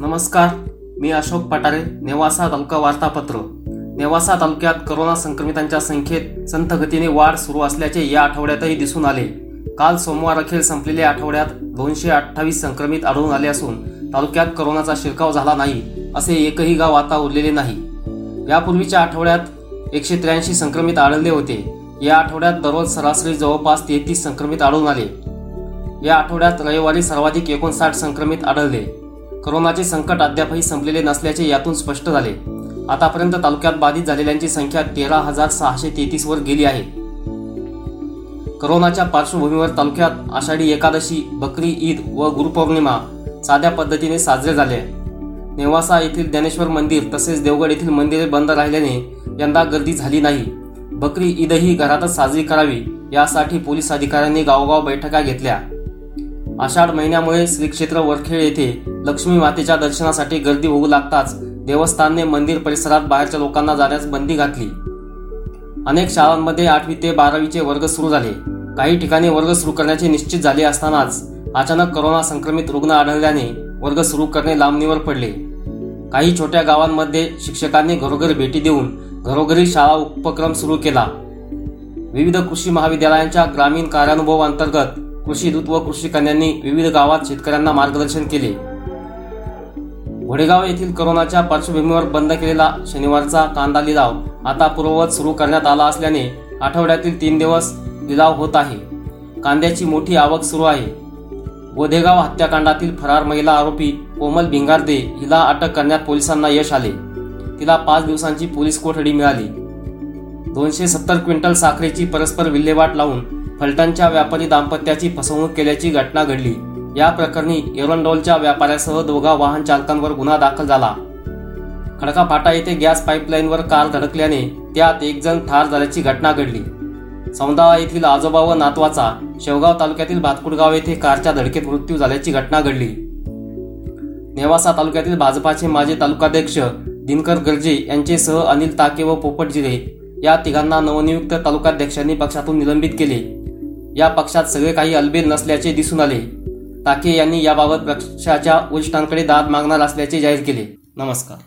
नमस्कार मी अशोक पटारे नेवासा तालुका वार्तापत्र. नेवासा तालुक्यात करोना संक्रमितांच्या संख्येत संथ गतीने वाढ सुरू असल्याचे या आठवड्यातही दिसून आले. काल सोमवार अखेर संपलेल्या आठवड्यात दोनशे अठ्ठावीस संक्रमित आढळून आले असून तालुक्यात करोनाचा शिरकाव झाला नाही असे एकही गाव आता उरलेले नाही. यापूर्वीच्या आठवड्यात एकशे त्र्याऐंशी संक्रमित आढळले होते. या आठवड्यात दररोज सरासरी जवळपास तेहतीस संक्रमित आढळून आले. या आठवड्यात रविवारी सर्वाधिक एकोणसाठ संक्रमित आढळले. करोनाचे संकट अद्यापही संपलेले नसल्याचे यातून स्पष्ट झाले. आतापर्यंत तालुक्यात बाधित झालेल्यांची संख्या तेरा हजार सहाशे तेहतीस वर गेली आहे. करोनाच्या पार्श्वभूमीवर तालुक्यात आषाढी एकादशी बकरी ईद व गुरुपौर्णिमा साध्या पद्धतीने साजरे झाले. नेवासा येथील ज्ञानेश्वर मंदिर तसेच देवगड येथील मंदिरे बंद राहिल्याने यंदा गर्दी झाली नाही. बकरी ईदही घरातच साजरी करावी यासाठी पोलीस अधिकाऱ्यांनी गावोगाव बैठका घेतल्या. आषाढ महिन्यामुळे श्री क्षेत्र वरखेळ येथे लक्ष्मी मातेच्या दर्शनासाठी गर्दी होऊ लागताच देवस्थानने मंदिर परिसरात बाहेरच्या लोकांना जाण्यास बंदी घातली. अनेक शाळांमध्ये आठवी ते बारावीचे वर्ग सुरू झाले. काही ठिकाणी वर्ग सुरू करण्याचे निश्चित झाले असतानाच अचानक करोना संक्रमित रुग्ण आढळल्याने वर्ग सुरू करणे लांबणीवर पडले. काही छोट्या गावांमध्ये शिक्षकांनी घरोघरी भेटी देऊन घरोघरी शाळा उपक्रम सुरू केला. विविध कृषी महाविद्यालयांच्या ग्रामीण कार्यानुभव अंतर्गत कृषी दूत व कृषी कन्यांनी विविध गावात शेतकऱ्यांना मार्गदर्शन केले. घोडेगाव येथील करोनाच्या पार्श्वभूमीवर बंद केलेला शनिवारचा कांदा लिलाव आता पूर्ववत सुरू करण्यात आला असल्याने आठवड्यातील तीन दिवस लिलाव होत आहे. कांद्याची मोठी आवक सुरू आहे. गोधेगाव हत्याकांडातील फरार महिला आरोपी कोमल भिंगारदे हिला अटक करण्यात पोलिसांना यश आले. तिला पाच दिवसांची पोलीस कोठडी मिळाली. दोनशे सत्तर क्विंटल साखरेची परस्पर विल्हेवाट लावून फलटणच्या व्यापारी दाम्पत्याची फसवणूक केल्याची घटना घडली. या प्रकरणी एरंडोलच्या व्यापाऱ्यासह दोघा वाहन चालकांवर गुन्हा दाखल झाला. खडका फाटा येथे गॅस पाईपलाईनवर कार धडकल्याने त्यात एक जण ठार झाल्याची घटना घडली. सौंदाळा येथील आजोबा व नातवाचा शेवगाव तालुक्यातील भातकुडगाव येथे कारच्या धडकेत मृत्यू झाल्याची घटना घडली. नेवासा तालुक्यातील भाजपाचे माजी तालुकाध्यक्ष दिनकर गर्जे यांचेसह अनिल ताके व पोपट जिरे या तिघांना नवनियुक्त तालुकाध्यक्षांनी पक्षातून निलंबित केले. या पक्षात सगळे काही अलबेल नसल्याचे दिसून आले. ताके यांनी याबाबत पक्षाच्या वरिष्ठांकडे दाद मागणार असल्याचे जाहीर केले. नमस्कार.